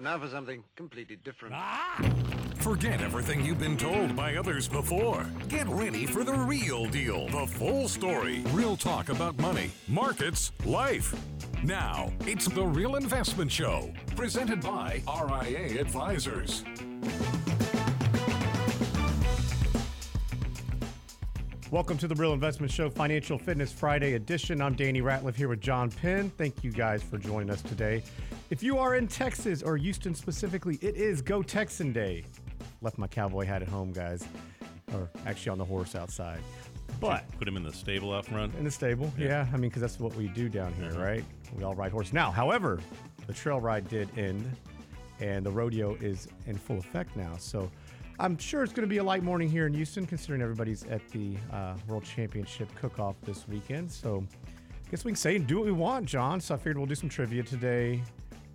And now for something completely different. Ah! Forget everything you've been told by others before. Get ready for the real deal, the full story, real talk about money, markets, life. Now, it's the Real Investment Show, presented by RIA Advisors. Welcome to the Real Investment Show, Financial Fitness Friday edition. I'm Danny Ratliff here with Jon Penn. Thank you guys for joining us today. If you are in Texas or Houston specifically, it is Go Texan Day. Left my cowboy hat at home, guys, or actually on the horse outside. But Put him in the stable out front. in the stable, yeah. I mean, because that's what we do down here, right? We all ride horse. Now, however, the trail ride did end, and the rodeo is in full effect now. So I'm sure it's going to be a light morning here in Houston, considering everybody's at the uh, World Championship cook-off this weekend. So I guess we can say and do what we want, Jon. So I figured we'll do some trivia today.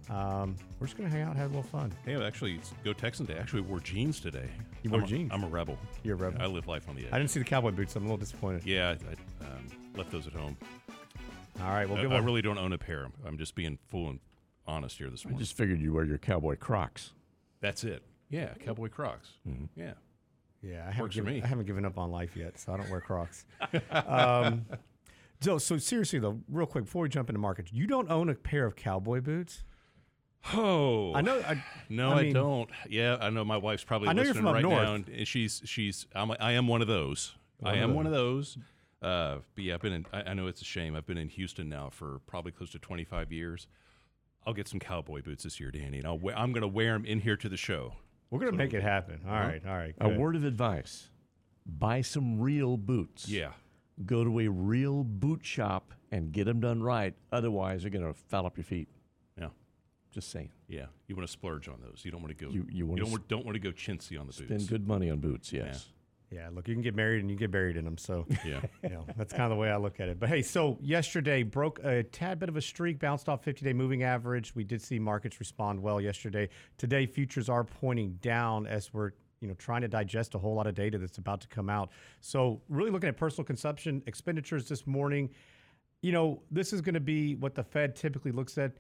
Um, we're just going to hang out and have a little fun. Hey, actually, it's Go Texan Day. Actually, wore jeans today. You wore I'm a- jeans? I'm a rebel. You're a rebel. I live life on the edge. I didn't see the cowboy boots. I'm a little disappointed. yeah, I, I um, left those at home. All right, well, I, give I a- really don't own a pair. I'm just being full and honest here this morning. I just figured you wear your cowboy Crocs. That's it. Yeah, cowboy Crocs. Yeah. Yeah, I haven't, Works for given, me. I haven't given up on life yet, so I don't wear Crocs. um, so, so seriously though, real quick before we jump into markets, you don't own a pair of cowboy boots? Oh, I know. I, No, I I, mean- don't. Yeah, I know my wife's probably I know you're listening from up right north. now, and and she's she's I'm, I am one of those. I One of am one of those. Uh, but yeah, I've been in. I, I know it's a shame. I've been in Houston now for probably close to 25 years. I'll get some cowboy boots this year, Danny, and I'll wear, I'm going to wear them in here to the show. We're gonna make it happen. All right, all right. A word of advice buy some real boots. Yeah, Go to a real boot shop and get them done right. Otherwise, you're going to foul up your feet. Yeah, Just saying. yeah. You want to splurge on those. You don't want to go. You- you wanna don't, s- want, don't want to go chintzy on the Spend boots. Spend good money on boots, yes. Yeah, look, you can get married and you get buried in them. So, Yeah. you know, that's kind of the way I look at it. But hey, so yesterday broke a tad bit of a streak, bounced off 50 day moving average. We did see markets respond well yesterday. Today, futures are pointing down as we're you know trying to digest a whole lot of data that's about to come out. So, really looking at personal consumption expenditures this morning. You know, this is going to be what the Fed typically looks at,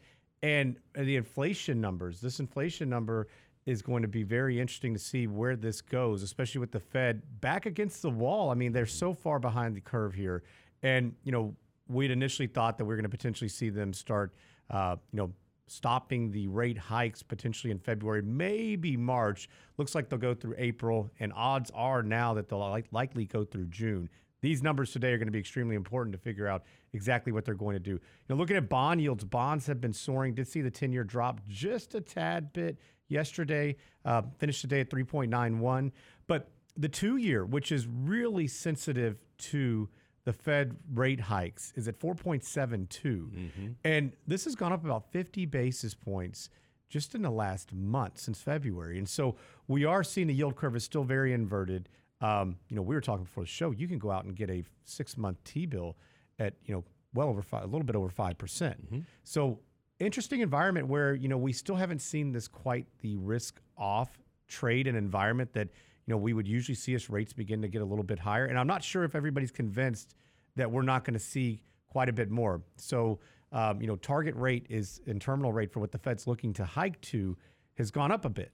and the inflation numbers. This inflation number is going to be very interesting to see where this goes, especially with the Fed back against the wall. I mean, they're so far behind the curve here, and you know, we'd initially thought that we are going to potentially see them start, uh, you know, stopping the rate hikes potentially in February, maybe March. Looks like they'll go through April, and odds are now that they'll likely go through June. These numbers today are going to be extremely important to figure out exactly what they're going to do. You know, looking at bond yields, bonds have been soaring. Did see the 10 year drop just a tad bit yesterday, uh, finished today at 3.91. But the two year, which is really sensitive to the Fed rate hikes, is at 4.72. And this has gone up about 50 basis points just in the last month since February. And so we are seeing the yield curve is still very inverted. Um, you know, we were talking before the show. You can go out and get a six month T bill at you know well over five, a little bit over five percent. So interesting environment where you know we still haven't seen this quite the risk off trade and environment that you know we would usually see as rates begin to get a little bit higher. And I'm not sure if everybody's convinced that we're not going to see quite a bit more. So um, you know, target rate is in terminal rate for what the Fed's looking to hike to has gone up a bit.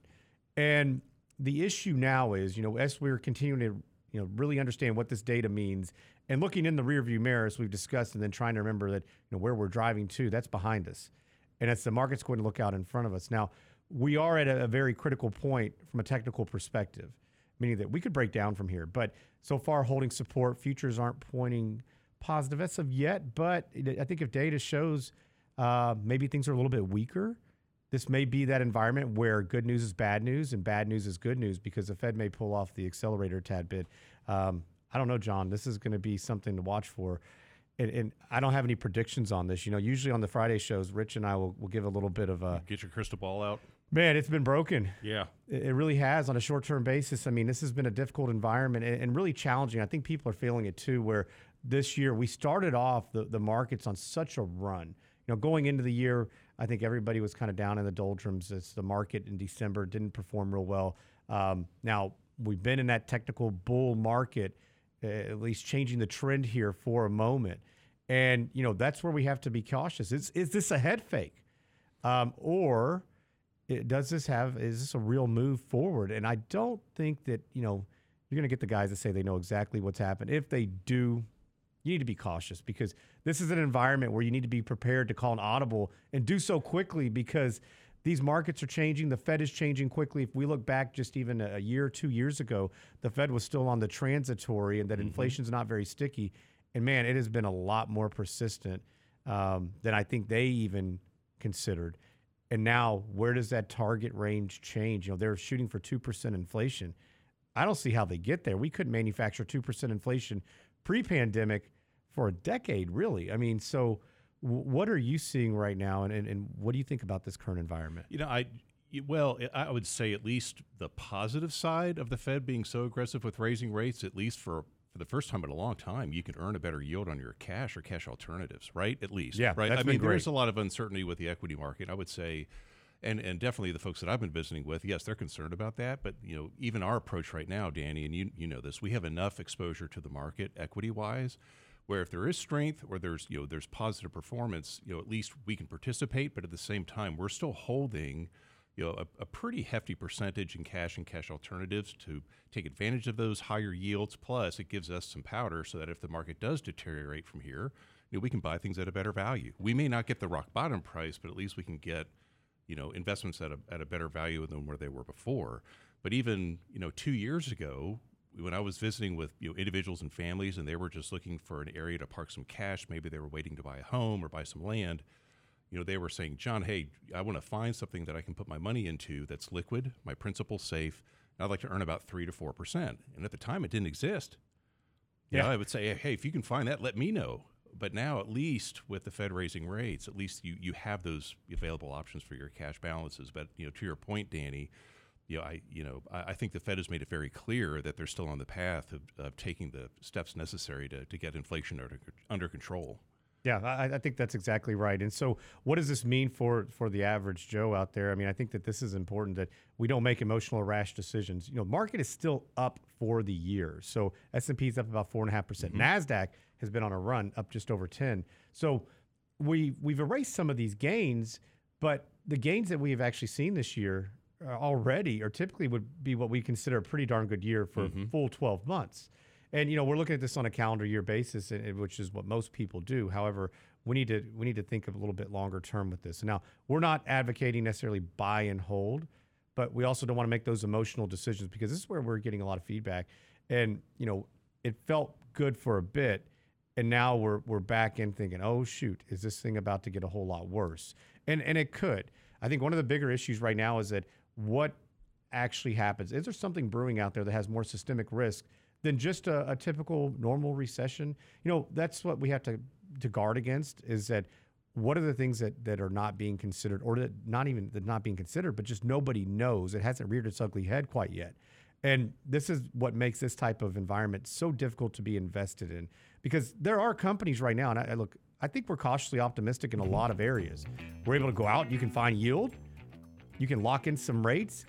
And the issue now is, you know, as we're continuing to, you know, really understand what this data means and looking in the rearview mirror, as we've discussed, and then trying to remember that, you know, where we're driving to, that's behind us. And it's the market's going to look out in front of us. Now, we are at a, a very critical point from a technical perspective, meaning that we could break down from here. But so far, holding support, futures aren't pointing positive as of yet. But I think if data shows uh, maybe things are a little bit weaker, this may be that environment where good news is bad news and bad news is good news because the Fed may pull off the accelerator a tad bit. Um, I don't know, Jon. This is going to be something to watch for. And, and I don't have any predictions on this. You know, usually on the Friday shows, Rich and I will, will give a little bit of a Get your crystal ball out. man. It's been broken. Yeah. It it really has on a short term basis. I mean, this has been a difficult environment and, and really challenging. I think people are feeling it too, where this year we started off the, the markets on such a run. You know, going into the year, I think everybody was kind of down in the doldrums as the market in December didn't perform real well. Um, now, we've been in that technical bull market, uh, at least changing the trend here for a moment. And, you know, that's where we have to be cautious. Is, is this a head fake? Um, or it, does this have is this a real move forward? And I don't think that you know you're going to get the guys that say they know exactly what's happened. If they do, you need to be cautious because this is an environment where you need to be prepared to call an audible and do so quickly because these markets are changing. The Fed is changing quickly. If we look back just even a year, two years ago, the Fed was still on the transitory and that mm-hmm. inflation's not very sticky. And man, it has been a lot more persistent um, than I think they even considered. And now, where does that target range change? You know, they're shooting for 2% inflation. I don't see how they get there. We couldn't manufacture 2% inflation pre pandemic for a decade, really. I mean, so what are you seeing right now, and, and, and what do you think about this current environment? You know, I well, I would say at least the positive side of the Fed being so aggressive with raising rates, at least for for the first time in a long time, you can earn a better yield on your cash or cash alternatives, right? At least, yeah, right. I mean, great. there's a lot of uncertainty with the equity market. I would say, and and definitely the folks that I've been visiting with, yes, they're concerned about that. But you know, even our approach right now, Danny, and you you know this, we have enough exposure to the market equity wise where if there is strength or there's you know there's positive performance, you know at least we can participate, but at the same time we're still holding you know a, a, pretty hefty percentage in cash and cash alternatives to take advantage of those higher yields. Plus, it gives us some powder so that if the market does deteriorate from here, you know we can buy things at a better value. We may not get the rock bottom price, but at least we can get you know investments at a at a better value than where they were before. But even you know two years ago, when I was visiting with you know individuals and families, and they were just looking for an area to park some cash, maybe they were waiting to buy a home or buy some land. You know, they were saying, Jon, hey, I want to find something that I can put my money into that's liquid, my principal safe, and I'd like to earn about three to four percent. And at the time, it didn't exist. You yeah, know, I would say, hey, if you can find that, let me know. But now, at least with the Fed raising rates, at least you you have those available options for your cash balances. But you know, to your point, Danny you know, I, you know, I, I, think the Fed has made it very clear that they're still on the path of, of taking the steps necessary to, to get inflation under, under control. Yeah, I, I, think that's exactly right. And so, what does this mean for for the average Joe out there? I mean, I think that this is important that we don't make emotional, rash decisions. You know, market is still up for the year. So S and P is up about four and a half percent. Mm-hmm. Nasdaq has been on a run, up just over ten. So we we've erased some of these gains, but the gains that we have actually seen this year uh, already or typically would be what we consider a pretty darn good year for mm-hmm. full 12 months. And you know, we're looking at this on a calendar year basis, which is what most people do. However, we need to we need to think of a little bit longer term with this. now, we're not advocating necessarily buy and hold, but we also don't want to make those emotional decisions because this is where we're getting a lot of feedback. And you know, it felt good for a bit, and now we're we're back in thinking, oh shoot, is this thing about to get a whole lot worse? And and it could. I think one of the bigger issues right now is that what actually happens. Is there something brewing out there that has more systemic risk than just a, a typical normal recession? You know, that's what we have to to guard against. Is that what are the things that, that are not being considered or that not even that not being considered but just nobody knows it hasn't reared its ugly head quite yet and this is what makes this type of environment so difficult to be invested in because there are companies right now and I, I look i think we're cautiously optimistic in a lot of areas we're able to go out you can find yield you can lock in some rates.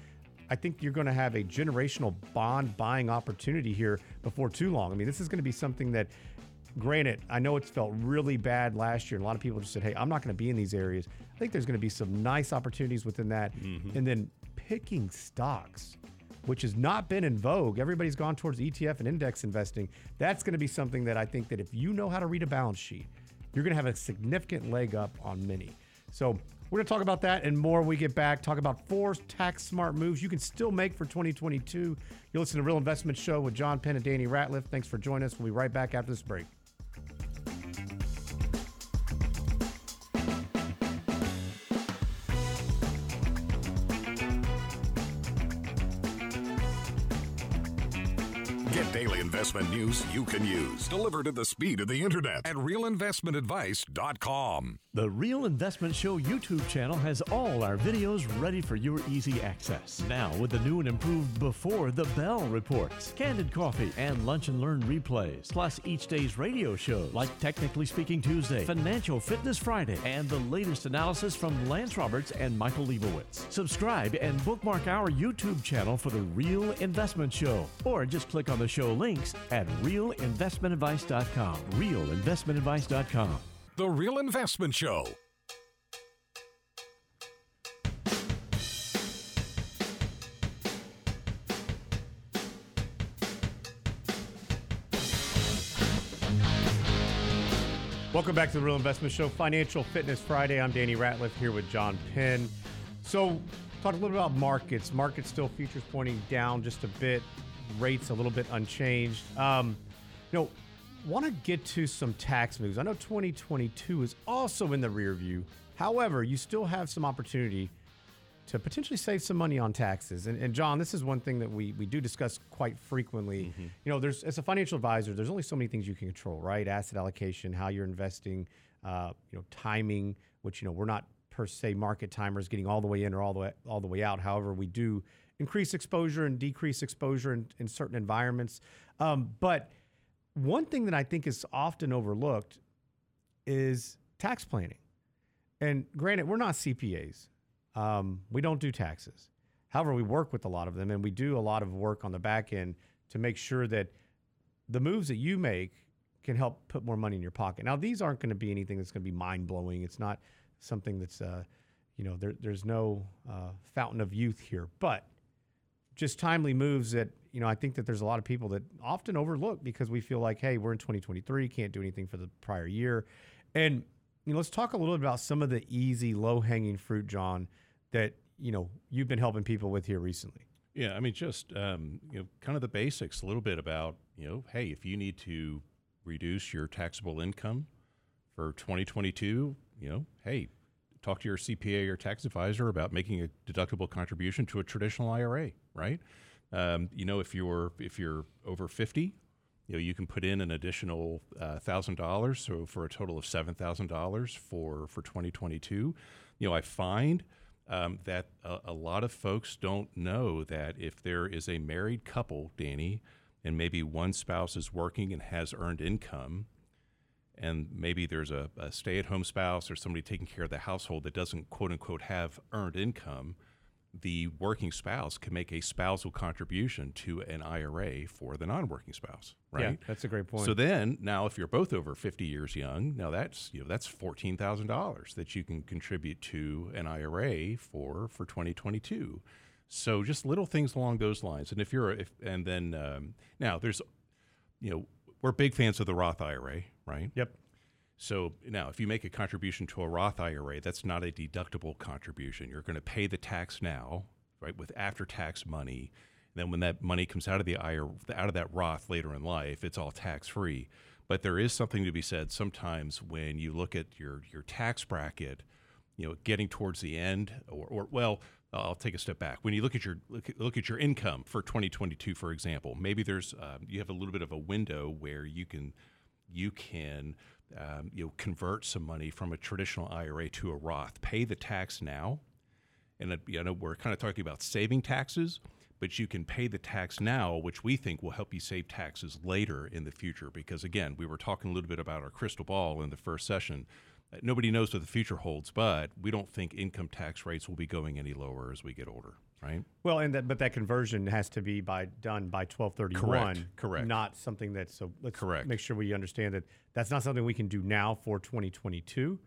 I think you're going to have a generational bond buying opportunity here before too long. I mean, this is going to be something that, granted, I know it's felt really bad last year, a lot of people just said, hey, I'm not going to be in these areas. I think there's going to be some nice opportunities within that. Mm-hmm. And then picking stocks, which has not been in vogue. Everybody's gone towards ETF and index investing. That's going to be something that I think that if you know how to read a balance sheet, you're going to have a significant leg up on many. So we're going to talk about that and more when we get back. Talk about four tax smart moves you can still make for 2022. You'll listen to Real Investment Show with Jon Penn and Danny Ratliff. Thanks for joining us. We'll be right back after this break. You can use, delivered at the speed of the internet at realinvestmentadvice.com. The Real Investment Show YouTube channel has all our videos ready for your easy access. Now, with the new and improved Before the Bell reports, Candid Coffee, and Lunch and Learn replays, plus each day's radio shows like Technically Speaking Tuesday, Financial Fitness Friday, and the latest analysis from Lance Roberts and Michael Lebowitz. Subscribe and bookmark our YouTube channel for the Real Investment Show, or just click on the show links at realinvestmentadvice.com. Realinvestmentadvice.com. The Real Investment Show. Welcome back to the Real Investment Show, Financial Fitness Friday. I'm Danny Ratliff here with Jon Penn. So, talk a little bit about markets. Markets still futures pointing down just a bit, rates a little bit unchanged. Um, know, want to get to some tax moves. I know 2022 is also in the rear view. However, you still have some opportunity to potentially save some money on taxes. And, and Jon, this is one thing that we, we do discuss quite frequently. Mm-hmm. You know, there's as a financial advisor, there's only so many things you can control, right? Asset allocation, how you're investing, uh, you know, timing, which you know we're not per se market timers, getting all the way in or all the way all the way out. However, we do increase exposure and decrease exposure in, in certain environments. Um, but one thing that I think is often overlooked is tax planning. And granted, we're not CPAs. Um, we don't do taxes. However, we work with a lot of them and we do a lot of work on the back end to make sure that the moves that you make can help put more money in your pocket. Now, these aren't going to be anything that's going to be mind blowing. It's not something that's, uh, you know, there, there's no uh, fountain of youth here, but just timely moves that, you know, I think that there's a lot of people that often overlook because we feel like, hey, we're in 2023, can't do anything for the prior year. And, you know, let's talk a little bit about some of the easy, low hanging fruit, Jon, that, you know, you've been helping people with here recently. Yeah, I mean, just um, you know, kind of the basics. A little bit about you know, hey, if you need to reduce your taxable income for 2022, you know, hey, talk to your CPA or tax advisor about making a deductible contribution to a traditional IRA, right? Um, you know, if you're if you're over 50, you know, you can put in an additional uh, thousand dollars, so for a total of seven thousand dollars for for 2022. You know, I find um, that a, a lot of folks don't know that if there is a married couple, Danny, and maybe one spouse is working and has earned income, and maybe there's a, a stay at home spouse or somebody taking care of the household that doesn't quote unquote have earned income, the working spouse can make a spousal contribution to an IRA for the non working spouse, right? Yeah, that's a great point. So then, now if you're both over 50 years young, now that's you know that's fourteen thousand dollars that you can contribute to an IRA for for 2022. So just little things along those lines. And if you're if and then um, now there's you know we're big fans of the Roth IRA, right? Yep. So now, if you make a contribution to a Roth IRA, that's not a deductible contribution. You're going to pay the tax now, right, with after-tax money. And then when that money comes out of the IRA, out of that Roth later in life, it's all tax-free. But there is something to be said sometimes when you look at your your tax bracket, you know, getting towards the end, or, or well, I'll take a step back. When you look at your look at, look at your income for 2022, for example, maybe there's um, you have a little bit of a window where you can you can um, you know convert some money from a traditional IRA to a Roth, pay the tax now, and you know we're kind of talking about saving taxes, but you can pay the tax now, which we think will help you save taxes later in the future. Because again, we were talking a little bit about our crystal ball in the first session. Nobody knows what the future holds, but we don't think income tax rates will be going any lower as we get older, right? Well, and that but that conversion has to be by done by twelve thirty one. Correct, correct. Not something that's so. Let's Correct. make sure we understand that that's not something we can do now for twenty twenty two.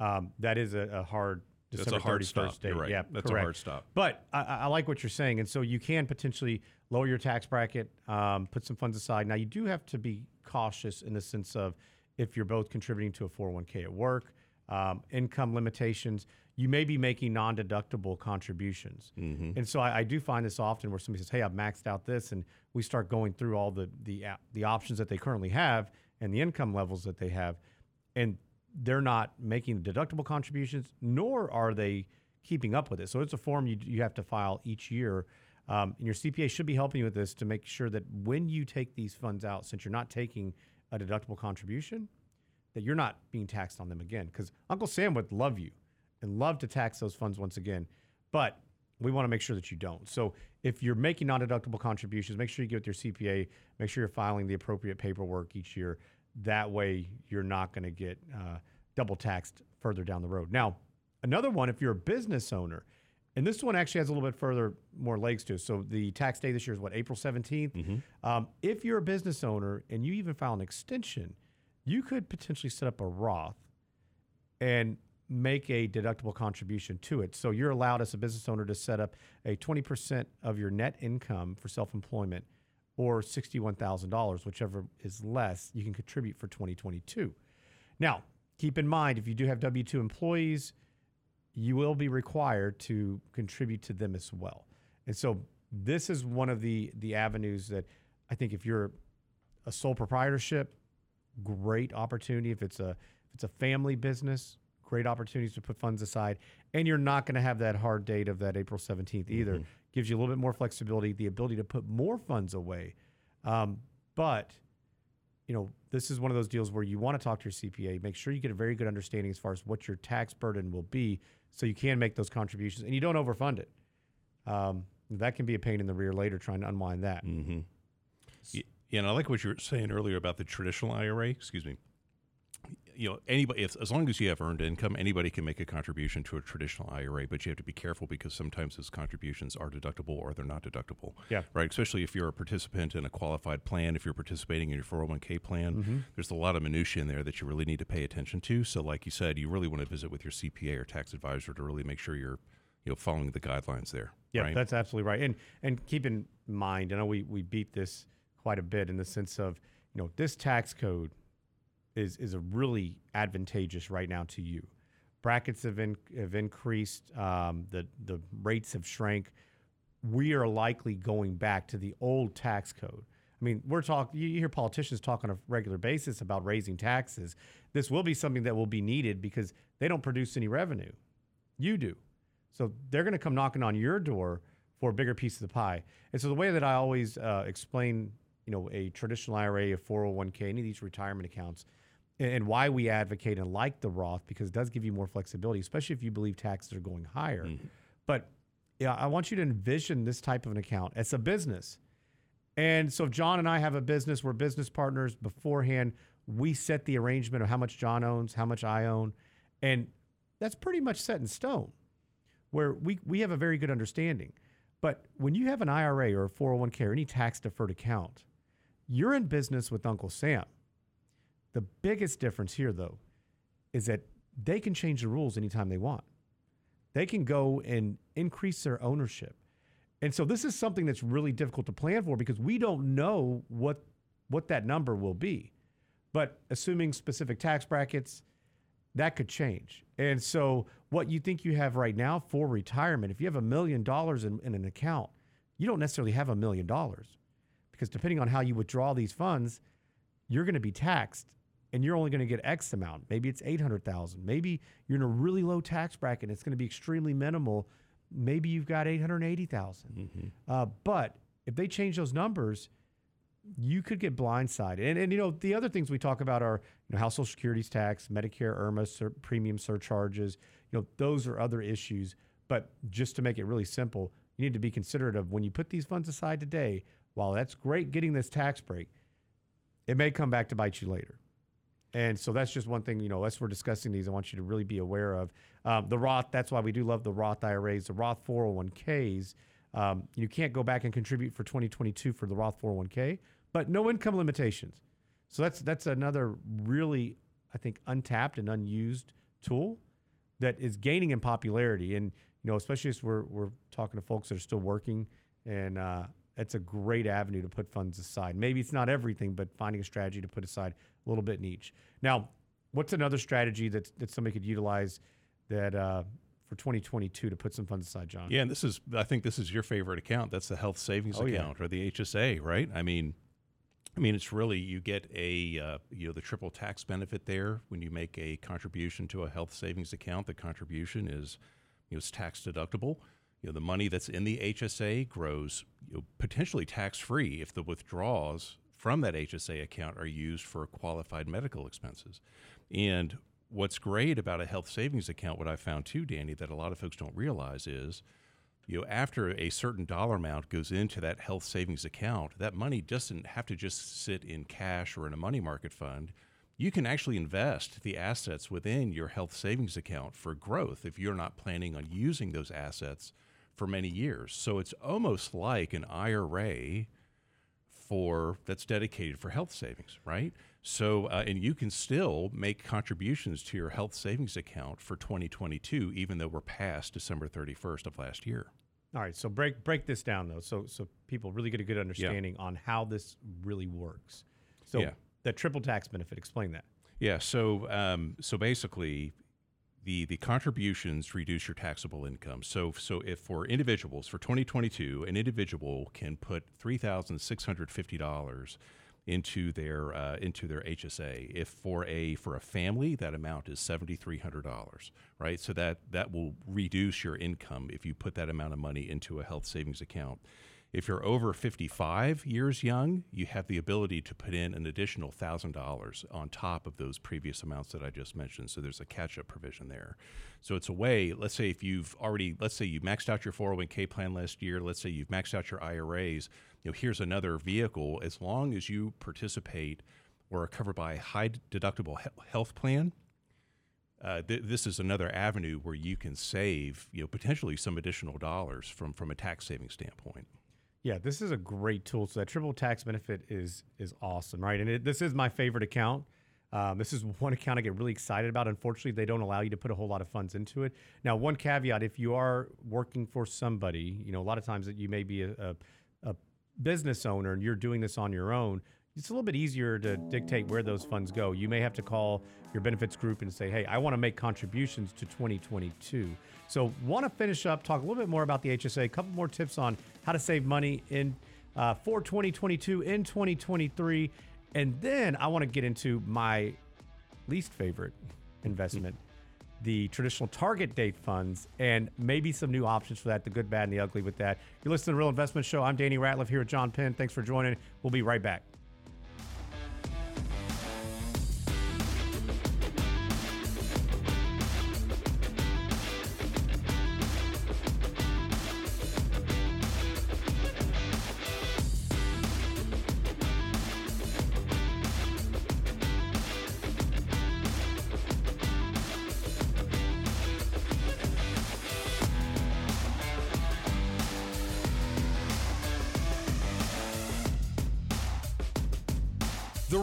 Um, that is a, a hard. That's December a hard 31st stop. Date. You're right. Yeah, That's a hard stop. But I, I I like what you're saying, and so you can potentially lower your tax bracket, um, put some funds aside. Now you do have to be cautious in the sense of if you're both contributing to a 401k at work, um, income limitations. You may be making non-deductible contributions, and so I, I do find this often where somebody says, "Hey, I've maxed out this," and we start going through all the the the options that they currently have and the income levels that they have, and they're not making deductible contributions, nor are they keeping up with it. So it's a form you, you have to file each year. Um, and your CPA should be helping you with this to make sure that when you take these funds out, since you're not taking a deductible contribution, that you're not being taxed on them again. Because Uncle Sam would love you and love to tax those funds once again. But we want to make sure that you don't. So if you're making non-deductible contributions, make sure you get with your CPA. Make sure you're filing the appropriate paperwork each year. That way, you're not going to get uh, double taxed further down the road. Now, another one, if you're a business owner, and this one actually has a little bit further more legs to it. So the tax day this year is what April 17th. Um, if you're a business owner and you even file an extension, you could potentially set up a Roth and make a deductible contribution to it. So you're allowed as a business owner to set up a 20% of your net income for self-employment or $61,000, whichever is less, you can contribute for 2022. Now, keep in mind if you do have W 2 employees, you will be required to contribute to them as well. And so this is one of the the avenues that I think if you're a sole proprietorship, great opportunity. If it's a if it's a family business, great opportunities to put funds aside. And you're not going to have that hard date of that April 17th either. Gives you a little bit more flexibility, the ability to put more funds away. Um, but you know, this is one of those deals where you want to talk to your CPA, make sure you get a very good understanding as far as what your tax burden will be so you can make those contributions and you don't overfund it. Um, that can be a pain in the rear later trying to unwind that. Mm-hmm. Yeah, and I like what you were saying earlier about the traditional IRA. Excuse me. You know, anybody, if, as long as you have earned income, anybody can make a contribution to a traditional IRA, but you have to be careful because sometimes those contributions are deductible or they're not deductible. Yeah. Right. Especially if you're a participant in a qualified plan, if you're participating in your 401k plan, mm-hmm. there's a lot of minutia in there that you really need to pay attention to. So, like you said, you really want to visit with your CPA or tax advisor to really make sure you're, you know, following the guidelines there. Yeah, right? that's absolutely right. And and keep in mind, I know we we beat this quite a bit in the sense of you know this tax code is is a really advantageous right now to you. Brackets have in, have increased. Um, the the rates have shrank. We are likely going back to the old tax code. I mean, we're talking. You hear politicians talk on a regular basis about raising taxes. This will be something that will be needed because they don't produce any revenue. You do. So they're going to come knocking on your door for a bigger piece of the pie. And so the way that I always uh, explain, you know, a traditional IRA, a 401k, any of these retirement accounts, and, why we advocate and like the Roth because it does give you more flexibility, especially if you believe taxes are going higher. Mm-hmm. But yeah, I want you to envision this type of an account It's a business. And so if Jon and I have a business, we're business partners beforehand. We set the arrangement of how much Jon owns, how much I own, and that's pretty much set in stone where we, we have a very good understanding. But when you have an IRA or a 401k or any tax deferred account, you're in business with Uncle Sam. The biggest difference here, though, is that they can change the rules anytime they want. They can go and increase their ownership. And so this is something that's really difficult to plan for because we don't know what what that number will be. But assuming specific tax brackets, that could change. And so, what you think you have right now for retirement, if you have a million dollars in in an account, you don't necessarily have a million dollars because depending on how you withdraw these funds, you're going to be taxed and you're only going to get X amount. Maybe it's 800,000. Maybe you're in a really low tax bracket. And it's going to be extremely minimal. Maybe you've got 880,000. Uh, but if they change those numbers, you could get blindsided. And, and you know, the other things we talk about are, you know, how Social Security's tax, Medicare, IRMAA, sur- premium surcharges. You know, those are other issues. But just to make it really simple, you need to be considerate of when you put these funds aside today, while that's great getting this tax break, it may come back to bite you later. And so that's just one thing, you know, as we're discussing these, I want you to really be aware of. Um, the Roth, that's why we do love the Roth IRAs, the Roth 401ks. Um, you can't go back and contribute for 2022 for the Roth 401k, but no income limitations. So that's that's another really, I think, untapped and unused tool that is gaining in popularity. And you know, especially as we're we're talking to folks that are still working, and uh, it's a great avenue to put funds aside. Maybe it's not everything, but finding a strategy to put aside a little bit in each. Now, what's another strategy that that somebody could utilize that uh, for 2022 to put some funds aside, Jon? Yeah, and this is I think this is your favorite account. That's the health savings Oh, yeah. account or the HSA, right? I mean, I mean it's really you get a uh, you know the triple tax benefit there when you make a contribution to a health savings account. The contribution is you know it's tax deductible. You know the money that's in the HSA grows you know, potentially tax free if the withdrawals from that HSA account are used for qualified medical expenses. And what's great about a health savings account, what I found too, Danny, that a lot of folks don't realize is, you know, after a certain dollar amount goes into that health savings account, that money doesn't have to just sit in cash or in a money market fund. You can actually invest the assets within your health savings account for growth if you're not planning on using those assets for many years. So it's almost like an IRA for that's dedicated for health savings, right? So, uh, and you can still make contributions to your health savings account for 2022, even though we're past December 31st of last year. All right, so break break this down though, so so people really get a good understanding on how this really works. So Yeah. that triple tax benefit, explain that. Yeah. So um, so basically, the the contributions reduce your taxable income. So so if for individuals for 2022, an individual can put three thousand six hundred fifty dollars into their uh, into their HSA. If for a for a family, that amount is seventy three hundred dollars, right? So that that will reduce your income if you put that amount of money into a health savings account. If you're over 55 years young, you have the ability to put in an additional $1,000 on top of those previous amounts that I just mentioned. So there's a catch up provision there. So it's a way, let's say if you've already, let's say you maxed out your 401k plan last year, let's say you've maxed out your IRAs, you know, here's another vehicle. As long as you participate or are covered by a high deductible health plan, uh, th- this is another avenue where you can save, you know, potentially some additional dollars from from a tax saving standpoint. Yeah, this is a great tool. So that triple tax benefit is is awesome, right? And it, this is my favorite account. Um, this is one account I get really excited about. Unfortunately, they don't allow you to put a whole lot of funds into it. Now, one caveat: if you are working for somebody, you know, a lot of times that you may be a, a, a business owner and you're doing this on your own, it's a little bit easier to dictate where those funds go. You may have to call your benefits group and say, hey, I want to make contributions to 2022. So, want to finish up, talk a little bit more about the HSA, a couple more tips on how to save money in uh, for 2022 in 2023. And then I want to get into my least favorite investment the traditional target date funds and maybe some new options for that the good, bad, and the ugly with that. You're listening to the Real Investment Show. I'm Danny Ratliff here with Jon Penn. Thanks for joining. We'll be right back.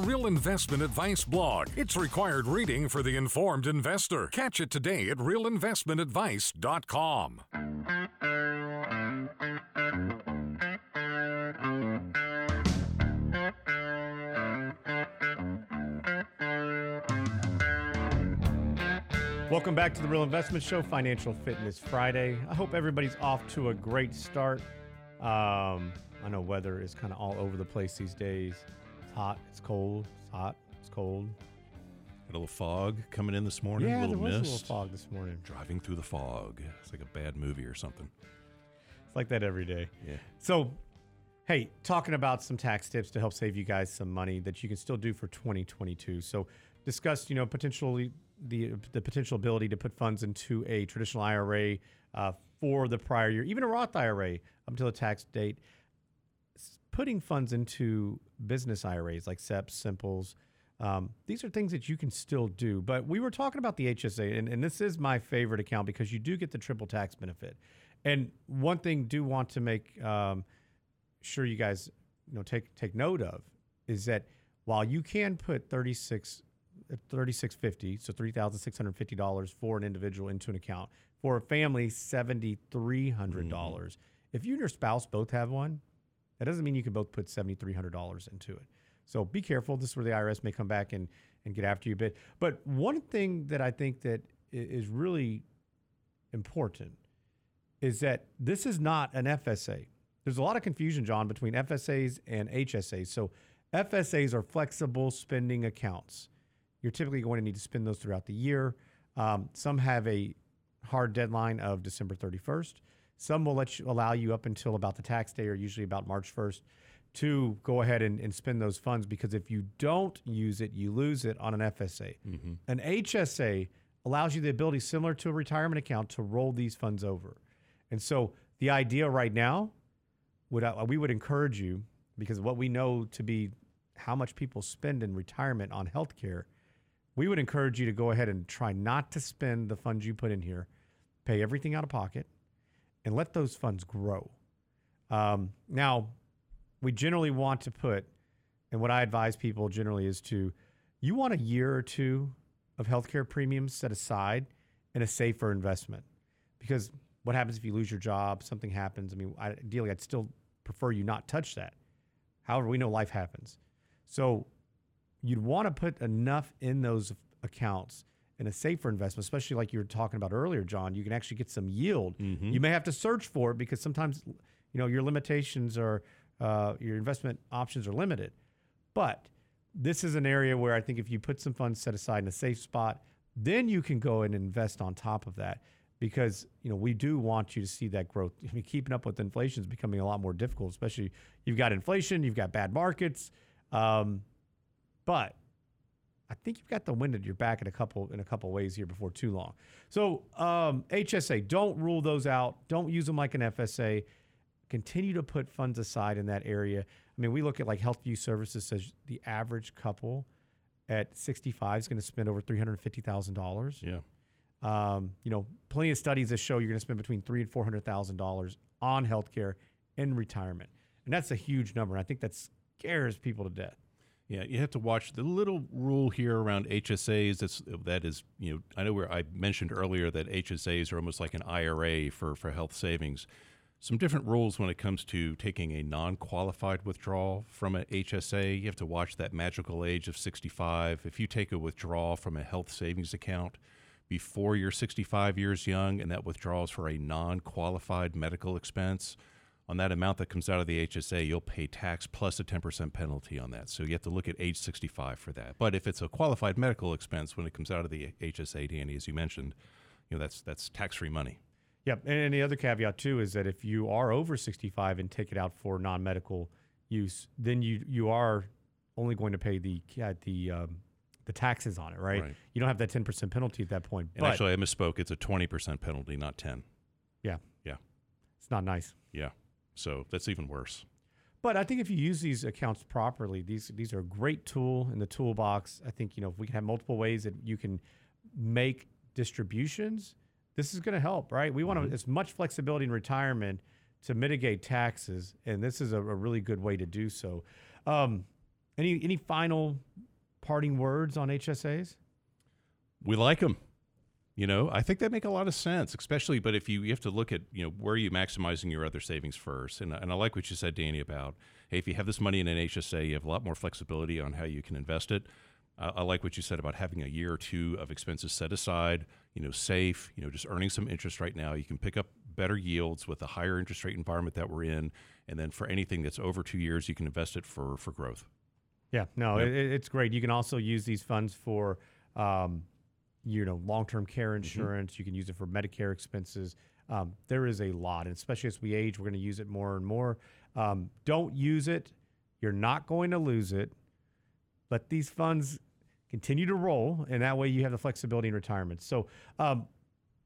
Real Investment Advice blog. It's required reading for the informed investor. Catch it today at realinvestmentadvice.com. Welcome back to the Real Investment Show, Financial Fitness Friday. I hope everybody's off to a great start. Um, I know weather is kind of all over the place these days. It's hot, it's cold, it's hot, it's cold. Got a little fog coming in this morning. Yeah, a little there was mist. a little fog this morning. Driving through the fog. It's like a bad movie or something. It's like that every day. Yeah. So, hey, talking about some tax tips to help save you guys some money that you can still do for 2022. So, discussed, you know, potentially the the potential ability to put funds into a traditional IRA uh, for the prior year, even a Roth IRA up until the tax date. Putting funds into business IRAs like SEPs, Simples, um, these are things that you can still do. But we were talking about the HSA, and, and this is my favorite account because you do get the triple tax benefit. And one thing do want to make um, sure you guys you know take take note of is that while you can put 36 uh, 3650 so $3650 for an individual into an account for a family $7300 if you and your spouse both have one that doesn't mean you can both put $7300 into it so be careful this is where the irs may come back and and get after you a bit but one thing that i think that is really important is that this is not an FSA. There's a lot of confusion, Jon, between FSAs and HSAs. So, FSAs are flexible spending accounts. You're typically going to need to spend those throughout the year. Um, some have a hard deadline of December 31st. Some will let you allow you up until about the tax day, or usually about March 1st, to go ahead and, and spend those funds because if you don't use it, you lose it on an FSA. An HSA allows you the ability, similar to a retirement account, to roll these funds over. And so the idea right now would uh, we would encourage you because what we know to be how much people spend in retirement on healthcare, we would encourage you to go ahead and try not to spend the funds you put in here, pay everything out of pocket, and let those funds grow. Um, now, we generally want to put, and what I advise people generally is to, you want a year or two of healthcare premiums set aside in a safer investment because what happens if you lose your job? Something happens. I mean, ideally, I'd still prefer you not touch that. However, we know life happens. So you'd want to put enough in those accounts in a safer investment, especially like you were talking about earlier, Jon. You can actually get some yield. You may have to search for it because sometimes, you know, your limitations are uh, your investment options are limited. But this is an area where I think if you put some funds set aside in a safe spot, then you can go and invest on top of that because you know we do want you to see that growth. I mean, keeping up with inflation is becoming a lot more difficult, especially you've got inflation, you've got bad markets, um, but I think you've got the wind at your back in a couple in a couple ways here before too long. So um, HSA, don't rule those out. Don't use them like an FSA. Continue to put funds aside in that area. I mean, we look at like health HealthView Services says the average couple at 65 is going to spend over $350,000. Yeah. Um, you know, plenty of studies that show you're going to spend between three and four hundred thousand dollars on healthcare in retirement, and that's a huge number. And I think that scares people to death. Yeah, you have to watch the little rule here around HSAs. That's that is, you know, I know where I mentioned earlier that HSAs are almost like an IRA for for health savings. Some different rules when it comes to taking a non-qualified withdrawal from an HSA. You have to watch that magical age of 65. If you take a withdrawal from a health savings account before you're 65 years young, and that withdrawal is for a non-qualified medical expense, on that amount that comes out of the HSA, you'll pay tax plus a 10% penalty on that. So you have to look at age 65 for that. But if it's a qualified medical expense when it comes out of the HSA, Danny, as you mentioned, you know that's that's tax-free money. Yep. And the other caveat too is that if you are over 65 and take it out for non-medical use, then you you are only going to pay the the um, the taxes on it, right? Right. You don't have that 10% penalty at that point. And but actually, I misspoke. It's a 20% penalty, not 10. yeah, Yeah. it's not nice. Yeah. So that's even worse. But I think if you use these accounts properly, these these are a great tool in the toolbox. I think you know if we can have multiple ways that you can make distributions, this is going to help, right? We want to as much flexibility in retirement to mitigate taxes, and this is a, a really good way to do so. Um, any any final parting words on HSAs? We like them. You know, I think that make a lot of sense, especially. But if you, you have to look at, you know, where are you maximizing your other savings first? And, and I like what you said, Danny, about hey, if you have this money in an HSA, you have a lot more flexibility on how you can invest it. I, I like what you said about having a year or two of expenses set aside, you know, safe, you know, just earning some interest right now. You can pick up better yields with the higher interest rate environment that we're in, and then for anything that's over two years, you can invest it for for growth. Yeah, no, Yep. it- it's great. You can also use these funds for, um, you know, long-term care insurance. You can use it for Medicare expenses. Um, there is a lot, and especially as we age, we're going to use it more and more. Um, don't use it. You're not going to lose it. Let these funds continue to roll, and that way you have the flexibility in retirement. So, um,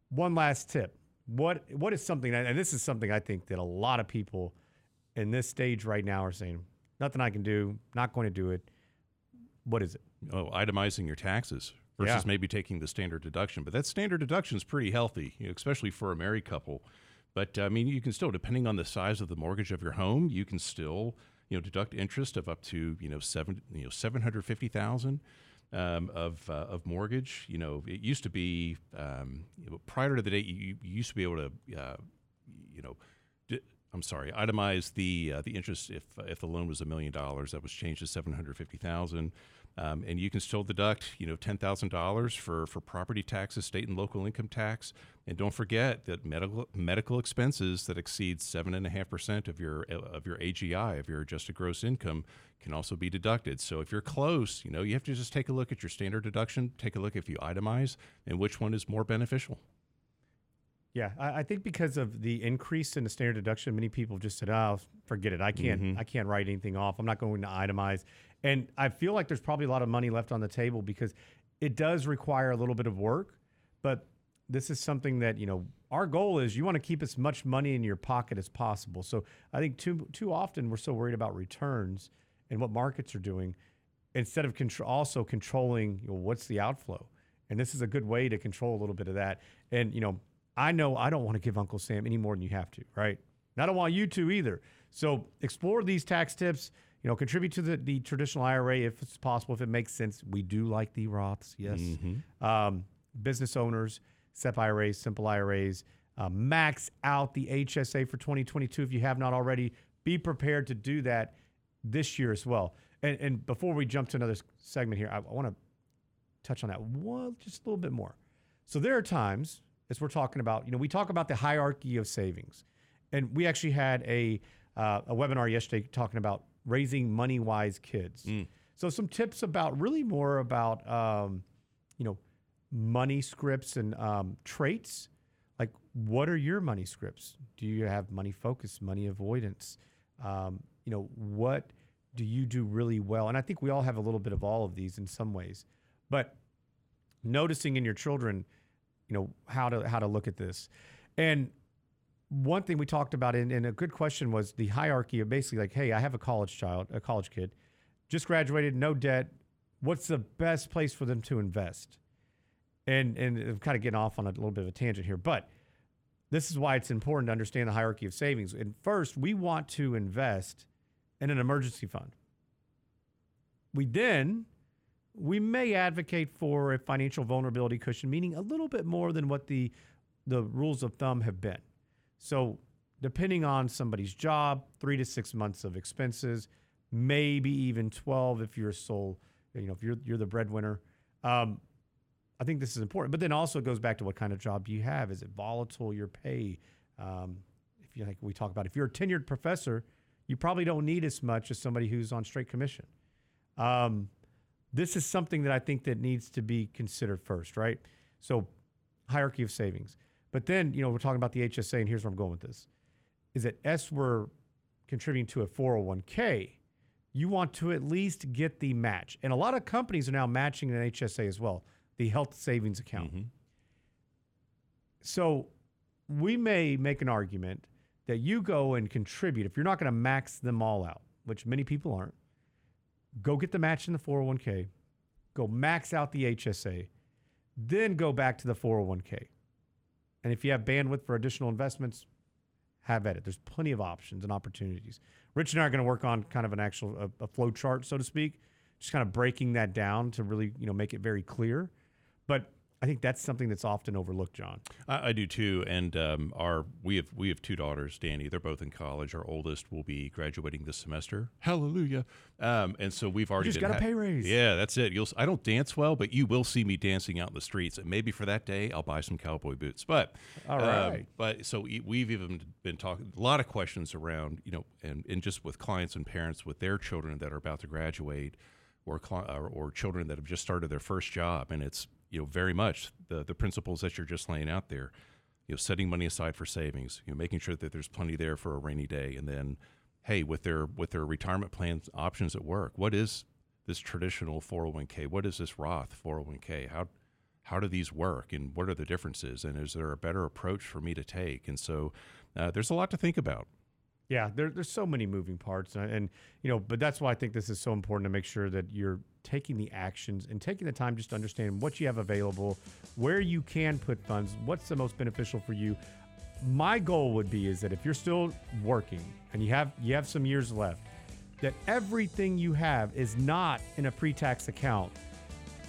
one last tip: what what is something, that, and this is something I think that a lot of people in this stage right now are saying, nothing I can do, not going to do it. What is it? oh, itemizing your taxes versus Yeah. maybe taking the standard deduction. But that standard deduction is pretty healthy, you know, especially for a married couple. But I mean, you can still, depending on the size of the mortgage of your home, you can still, you know, deduct interest of up to you know seven, you know, seven hundred fifty thousand. Um, of uh, of mortgage, you know, it used to be um, prior to the date you, you used to be able to, uh, you know, di- I'm sorry, itemize the uh, the interest if if the loan was a million dollars. That was changed to seven hundred fifty thousand, um, and you can still deduct you know ten thousand dollars for for property taxes, state and local income tax, and don't forget that medical medical expenses that exceed seven and a half percent of your of your AGI of your adjusted gross income can also be deducted. So if you're close, you know you have to just take a look at your standard deduction, take a look if you itemize, and which one is more beneficial. Yeah, I, I think because of the increase in the standard deduction, many people just said, "Oh, forget it. I can't. Mm-hmm. I can't write anything off. I'm not going to itemize." And I feel like there's probably a lot of money left on the table because it does require a little bit of work. But this is something that you know our goal is you want to keep as much money in your pocket as possible. So I think too too often we're so worried about returns and what markets are doing instead of contr- also controlling you know, what's the outflow. And this is a good way to control a little bit of that. And you know, I know I don't want to give Uncle Sam any more than you have to, right? And I don't want you to either. So explore these tax tips. You know, contribute to the, the traditional IRA if it's possible, if it makes sense. We do like the Roths, yes. Um, business owners, SEP IRAs, simple IRAs, uh, max out the HSA for 2022 if you have not already. Be prepared to do that this year as well. And, and before we jump to another segment here, I, I want to touch on that one just a little bit more. So there are times, as we're talking about, you know, we talk about the hierarchy of savings, and we actually had a uh, a webinar yesterday talking about raising money wise kids. So some tips about really more about um, you know money scripts and um, traits. Like, what are your money scripts? Do you have money focus, money avoidance? Um, you know, what do you do really well? And I think we all have a little bit of all of these in some ways. But noticing in your children, you know, how to how to look at this. And one thing we talked about, and, and a good question was the hierarchy of basically like, hey, I have a college child, a college kid, just graduated, no debt. What's the best place for them to invest? And and I'm kind of getting off on a little bit of a tangent here, but this is why it's important to understand the hierarchy of savings. And first, we want to invest in an emergency fund. We then we may advocate for a financial vulnerability cushion, meaning a little bit more than what the the rules of thumb have been. So, depending on somebody's job, three to six months of expenses, maybe even twelve if you're sole, you know, if you're you're the breadwinner. Um, I think this is important, but then also it goes back to what kind of job you have? Is it volatile? Your pay? Um, if you like, we talk about if you're a tenured professor, you probably don't need as much as somebody who's on straight commission. Um, this is something that I think that needs to be considered first, right? So hierarchy of savings. But then, you know, we're talking about the HSA, and here's where I'm going with this. Is that S we're contributing to a 401k, you want to at least get the match. And a lot of companies are now matching an HSA as well, the health savings account. Mm-hmm. So we may make an argument that you go and contribute, if you're not going to max them all out, which many people aren't, go get the match in the 401k, go max out the HSA, then go back to the 401k. And if you have bandwidth for additional investments, have at it. There's plenty of options and opportunities. Rich and I are going to work on kind of an actual a, a flow chart, so to speak, just kind of breaking that down to really you know make it very clear. But I think that's something that's often overlooked, Jon. I, I do too, and um, our we have we have two daughters, Danny. They're both in college. Our oldest will be graduating this semester. Hallelujah! Um, and so we've already just been got a pay raise. Yeah, that's it. You'll s- I don't dance well, but you will see me dancing out in the streets. And maybe for that day, I'll buy some cowboy boots. But All um, but so we've even been talking a lot of questions around you know, and and just with clients and parents with their children that are about to graduate. Or, or children that have just started their first job, and it's you know very much the the principles that you're just laying out there you know setting money aside for savings you know making sure that there's plenty there for a rainy day and then hey with their with their retirement plans options at work what is this traditional 401k what is this roth 401k how how do these work and what are the differences and is there a better approach for me to take? And so uh, there's a lot to think about Yeah, there, there's so many moving parts, and, and you know, but that's why I think this is so important to make sure that you're taking the actions and taking the time just to understand what you have available, where you can put funds, what's the most beneficial for you. My goal would be is that if you're still working and you have you have some years left, that everything you have is not in a pre-tax account,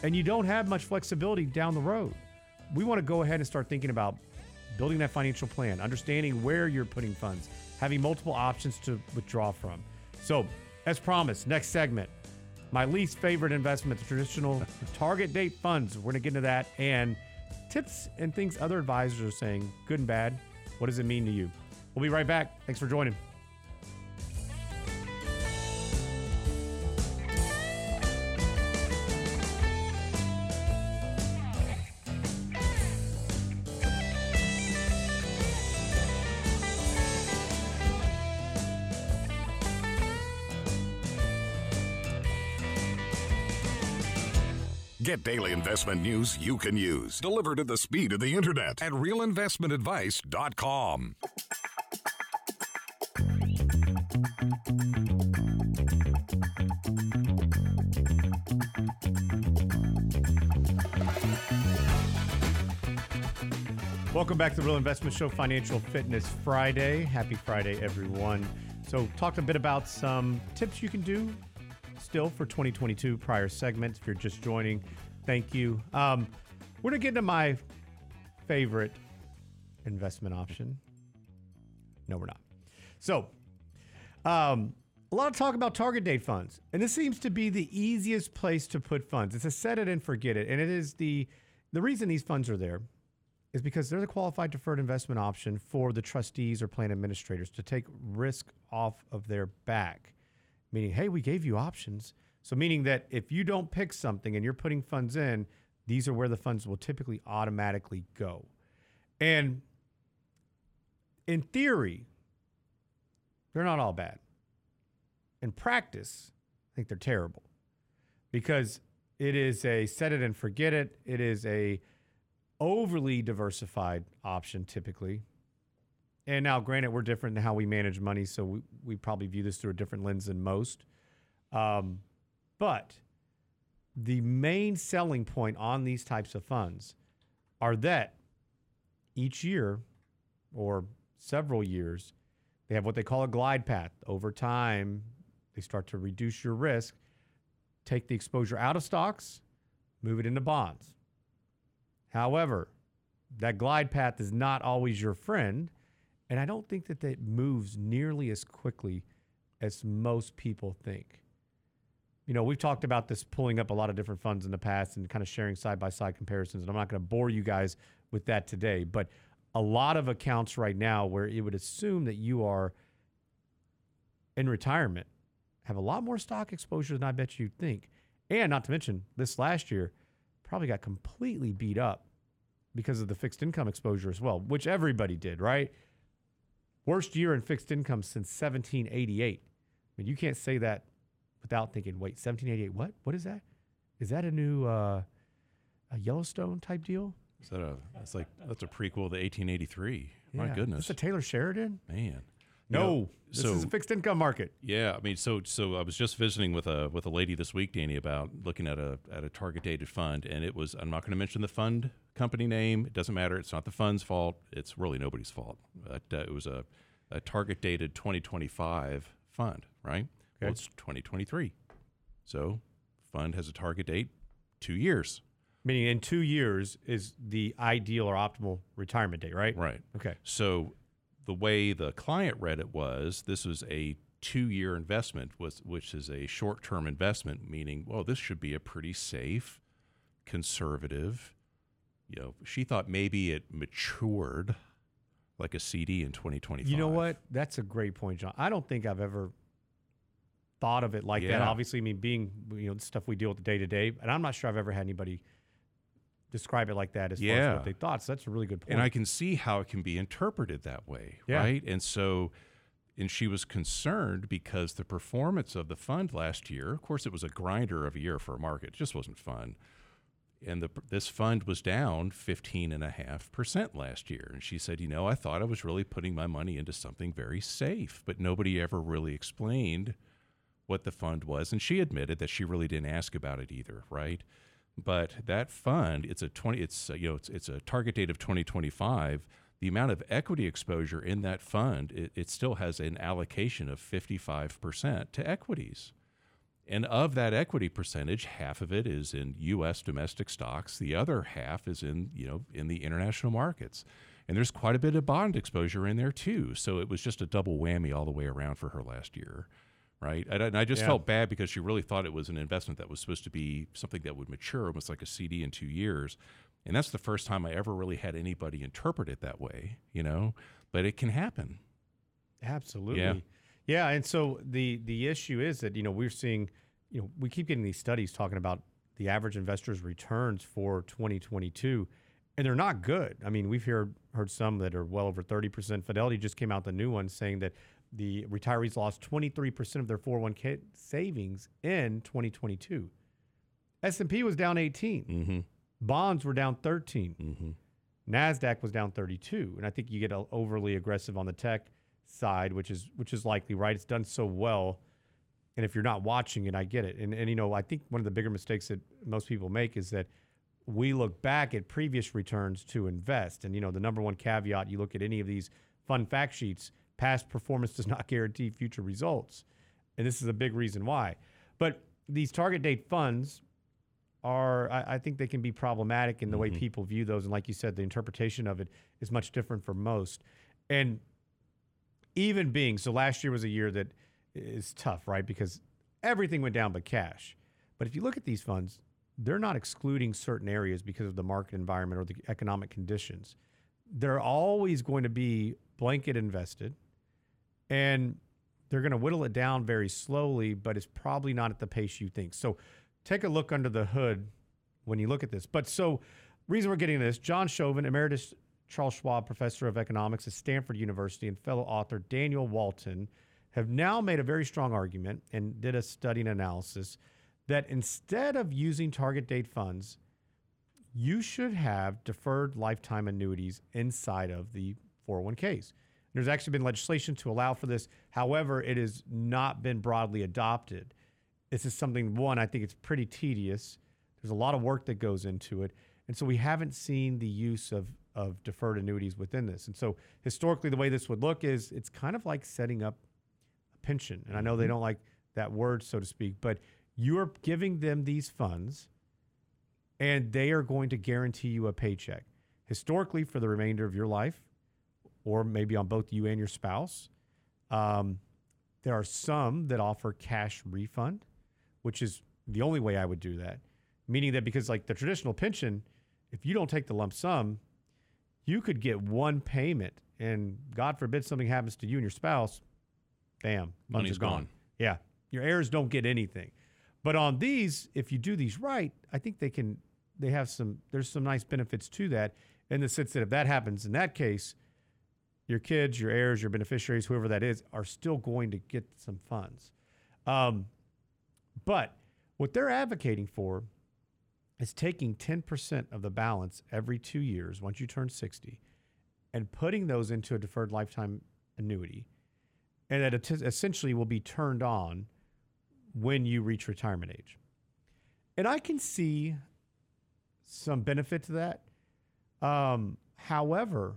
and you don't have much flexibility down the road. We want to go ahead and start thinking about building that financial plan, understanding where you're putting funds, having multiple options to withdraw from. So, as promised, next segment, my least favorite investment, the traditional target date funds. We're going to get into that and tips and things other advisors are saying, good and bad. What does it mean to you? We'll be right back. Thanks for joining. Get daily investment news you can use, delivered at the speed of the internet at realinvestmentadvice.com. Welcome back to the Real Investment Show Financial Fitness Friday. Happy Friday, everyone. So, talked a bit about some tips you can do still for 2022 prior segments. If you're just joining, thank you. Um, we're going to get into my favorite investment option. No, we're not. So, um, A lot of talk about target date funds, and this seems to be the easiest place to put funds. It's a set it and forget it, and it is the the reason these funds are there is because they're the qualified deferred investment option for the trustees or plan administrators to take risk off of their back. Meaning, hey, we gave you options. So, meaning that if you don't pick something and you're putting funds in, these are where the funds will typically automatically go. And in theory, they're not all bad. In practice, I think they're terrible because it is a set it and forget it. It is a overly diversified option typically. And now, granted, we're different in how we manage money, so we, we probably view this through a different lens than most. Um, but the main selling point on these types of funds are that each year or several years, they have what they call a glide path. Over time, they start to reduce your risk, take the exposure out of stocks, move it into bonds. However, that glide path is not always your friend. And I don't think that it moves nearly as quickly as most people think. You know, we've talked about this pulling up a lot of different funds in the past and kind of sharing side by side comparisons. And I'm not going to bore you guys with that today. But a lot of accounts right now where it would assume that you are in retirement have a lot more stock exposure than I bet you'd think. And not to mention, this last year probably got completely beat up because of the fixed income exposure as well, which everybody did, right? Worst year in fixed income since 1788. I mean, you can't say that without thinking, wait, 1788, what? What is that? Is that a new uh, a Yellowstone type deal? Is that a? That's like that's a prequel to 1883. My goodness, Is a Taylor Sheridan? man. No, know, this so is a fixed income market. Yeah, I mean, so so I was just visiting with a with a lady this week, Danny, about looking at a at a target dated fund, and it was I'm not going to mention the fund company name. It doesn't matter. It's not the fund's fault. It's really nobody's fault. But uh, it was a a target dated 2025 fund, right? Well, it's 2023, so fund has a target date two years, Meaning in two years is the ideal or optimal retirement date, right? right? Okay. So the way the client read it was this was a two-year investment, was which is a short-term investment, meaning, well, this should be a pretty safe, conservative. You know, she thought maybe it matured like a CD in 2025. You know what? That's a great point, Jon. I don't think I've ever thought of it like that. Obviously, I mean, being you know the stuff we deal with day to day, and I'm not sure I've ever had anybody describe it like that as far as what they thought. So that's a really good point. And I can see how it can be interpreted that way, Yeah. right? And so, and she was concerned because the performance of the fund last year, of course, it was a grinder of a year for a market. It just wasn't fun. And the, this fund was down 15.5% last year. And she said, you know, I thought I was really putting my money into something very safe, but nobody ever really explained what the fund was. And she admitted that she really didn't ask about it either, right? But that fund, it's a 20, it's, uh, you know, it's, it's a target date of 2025. The amount of equity exposure in that fund, it, it still has an allocation of 55% to equities. And of that equity percentage, half of it is in U.S. domestic stocks. The other half is in, you know, in the international markets. And there's quite a bit of bond exposure in there too. So it was just a double whammy all the way around for her last year, right? And, I- and I just Yeah. felt bad because she really thought it was an investment that was supposed to be something that would mature, almost like a CD in two years. And that's the first time I ever really had anybody interpret it that way, you know. But it can happen. Absolutely. Yeah. and so the the issue is that you know we're seeing, you know, we keep getting these studies talking about the average investor's returns for 2022, and they're not good. I mean, we've heard heard some that are well over 30%. Fidelity just came out the new one saying that the retirees lost 23% of their 401k savings in 2022. S&P was down 18. Mm-hmm. Bonds were down 13. Mm-hmm. Nasdaq was down 32, and I think you get overly aggressive on the tech side, which is which is likely, right? It's done so well, and if you're not watching it, I get it. And and you know, I think one of the bigger mistakes that most people make is that we look back at previous returns to invest, and you know, the number one caveat you look at any of these fun fact sheets: past performance does not guarantee future results, and this is a big reason why. But these target date funds are I, I think they can be problematic in the way mm-hmm. people view those and like you said the interpretation of it is much different for most and even being so last year was a year that is tough, right? Because everything went down but cash. But if you look at these funds, they're not excluding certain areas because of the market environment or the economic conditions. They're always going to be blanket invested and they're going to whittle it down very slowly, but it's probably not at the pace you think. So take a look under the hood when you look at this. But so, reason we're getting this John Shoven, Emeritus Charles Schwab Professor of Economics at Stanford University, and fellow author Daniel Walton have now made a very strong argument and did a study and analysis that instead of using target date funds, you should have deferred lifetime annuities inside of the 401ks. There's actually been legislation to allow for this. However, it has not been broadly adopted. This is something, one, I think it's pretty tedious. There's a lot of work that goes into it. And so we haven't seen the use of, of deferred annuities within this. And so historically, the way this would look is it's kind of like setting up a pension. And I know they mm-hmm. don't like that word, so to speak, but you're giving them these funds and they are going to guarantee you a paycheck historically for the remainder of your life or maybe on both you and your spouse. Um, there are some that offer cash refund, which is the only way I would do that. Meaning that because, like the traditional pension, if you don't take the lump sum, you could get one payment, and God forbid something happens to you and your spouse, bam, Money's gone. gone. Yeah, your heirs don't get anything. But on these, if you do these right, I think they can. They have some. There's some nice benefits to that in the sense that if that happens in that case, your kids, your heirs, your beneficiaries, whoever that is, are still going to get some funds. Um, but what they're advocating for is taking 10% of the balance every two years once you turn 60 and putting those into a deferred lifetime annuity. And that essentially will be turned on when you reach retirement age. And I can see some benefit to that. Um, however,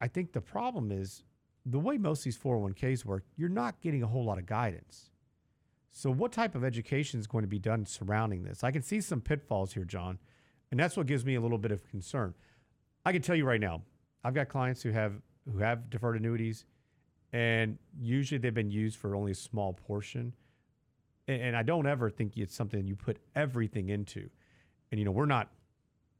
I think the problem is the way most of these 401ks work, you're not getting a whole lot of guidance. So, what type of education is going to be done surrounding this? I can see some pitfalls here, Jon, and that's what gives me a little bit of concern. I can tell you right now, I've got clients who have who have deferred annuities, and usually they've been used for only a small portion. And, I don't ever think it's something you put everything into. And you know, we're not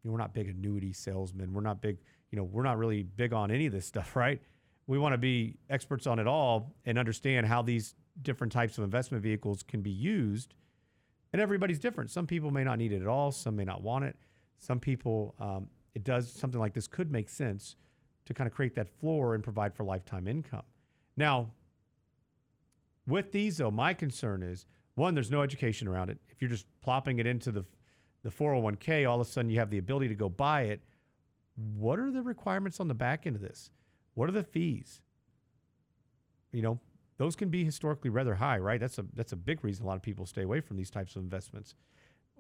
you know, we're not big annuity salesmen. We're not big you know, we're not really big on any of this stuff, right? We want to be experts on it all and understand how these different types of investment vehicles can be used. And everybody's different. Some people may not need it at all. Some may not want it. Some people, um, it does something like this could make sense to kind of create that floor and provide for lifetime income. Now, with these though, my concern is one, there's no education around it. If you're just plopping it into the the 401k, all of a sudden you have the ability to go buy it what are the requirements on the back end of this? What are the fees? You know, those can be historically rather high, right? That's a that's a big reason a lot of people stay away from these types of investments.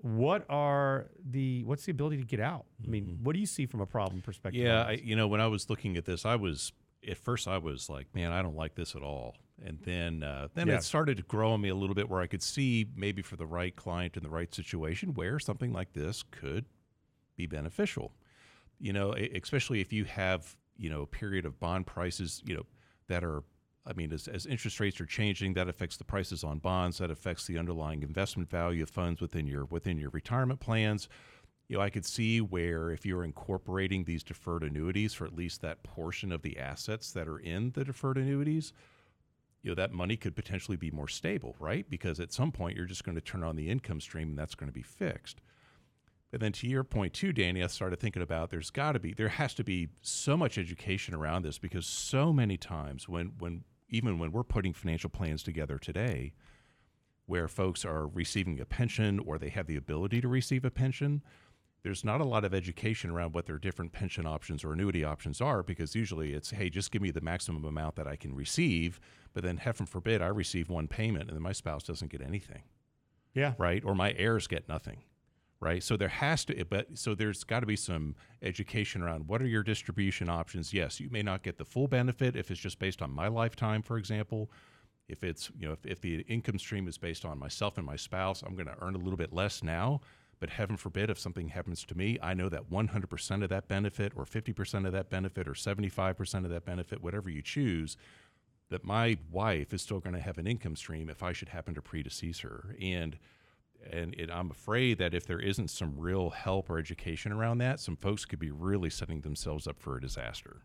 What are the what's the ability to get out? I mean, Mm-hmm. what do you see from a problem perspective? Yeah, I, you know, when I was looking at this, I was at first I was like, man, I don't like this at all. And then uh, then Yeah. it started to grow on me a little bit where I could see maybe for the right client in the right situation where something like this could be beneficial. You know, especially if you have you know a period of bond prices, you know, that are I mean, as, as interest rates are changing, that affects the prices on bonds. That affects the underlying investment value of funds within your within your retirement plans. You know, I could see where if you're incorporating these deferred annuities for at least that portion of the assets that are in the deferred annuities, you know, that money could potentially be more stable, right? Because at some point you're just going to turn on the income stream and that's going to be fixed. But then to your point too, Danny, I started thinking about there's got to be there has to be so much education around this because so many times when when even when we're putting financial plans together today, where folks are receiving a pension or they have the ability to receive a pension, there's not a lot of education around what their different pension options or annuity options are because usually it's hey just give me the maximum amount that I can receive, but then heaven forbid I receive one payment and then my spouse doesn't get anything. Yeah, right? Or my heirs get nothing, right? So there has to, but so there's got to be some education around what are your distribution options. Yes, you may not get the full benefit if it's just based on my lifetime, for example. If it's you know if, if the income stream is based on myself and my spouse, I'm going to earn a little bit less now. But heaven forbid if something happens to me, I know that 100% of that benefit, or 50% of that benefit, or 75% of that benefit, whatever you choose, that my wife is still going to have an income stream if I should happen to predecease her. And and it, I'm afraid that if there isn't some real help or education around that, some folks could be really setting themselves up for a disaster.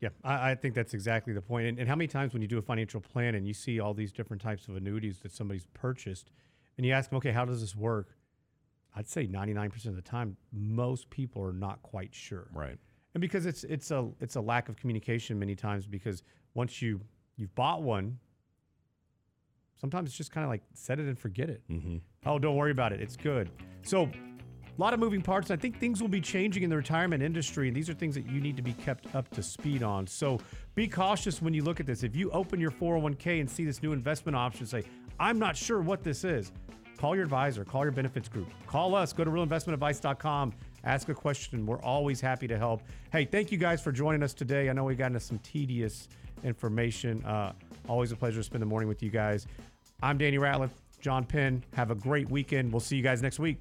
Yeah, I, I think that's exactly the point. And, and how many times when you do a financial plan and you see all these different types of annuities that somebody's purchased, and you ask them, okay, how does this work? I'd say 99% of the time, most people are not quite sure. Right. And because it's it's a it's a lack of communication many times because once you you've bought one, sometimes it's just kind of like set it and forget it. Mm-hmm. Oh, don't worry about it. It's good. So, a lot of moving parts. I think things will be changing in the retirement industry, and these are things that you need to be kept up to speed on. So, be cautious when you look at this. If you open your 401k and see this new investment option, say, I'm not sure what this is. Call your advisor, call your benefits group, call us, go to realinvestmentadvice.com, ask a question. We're always happy to help. Hey, thank you guys for joining us today. I know we got into some tedious information. Uh, always a pleasure to spend the morning with you guys. I'm Danny Ratliff, Jon Penn. Have a great weekend. We'll see you guys next week.